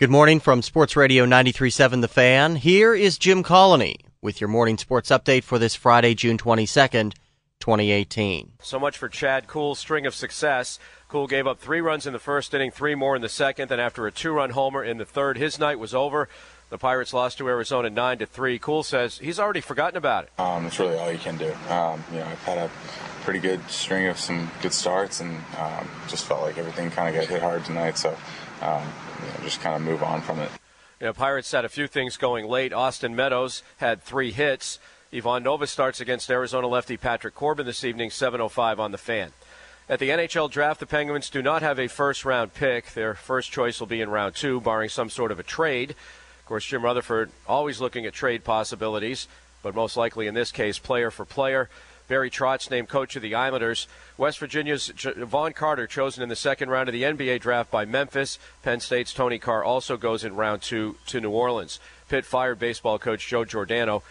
Good morning from Sports Radio 93.7 The Fan. Here is Jim Colony with your morning sports update for this Friday, June 22nd, 2018. So much for Chad Kuhl's string of success. Kuhl gave up three runs in the first inning, three more in the second, and after a two-run homer in the third, his night was over. The Pirates lost to Arizona nine to three. Kuhl says he's already forgotten about it. Um, it's really all you can do. Um, you know, I've had a pretty good string of some good starts, and um, just felt like everything kind of got hit hard tonight. So, um, you know, just kind of move on from it. You know, Pirates had a few things going late. Austin Meadows had three hits. Ivan Nova starts against Arizona lefty Patrick Corbin this evening, 7:05 on the Fan. At the NHL draft, the Penguins do not have a first round pick. Their first choice will be in round two, barring some sort of a trade. Course, Jim Rutherford always looking at trade possibilities, but most likely in this case, player for player. Barry Trotz named coach of the Islanders. West Virginia's Jevon Carter chosen in the second round of the NBA draft by Memphis. Penn State's Tony Carr also goes in round two to New Orleans. Pitt fired baseball coach Joe Jordano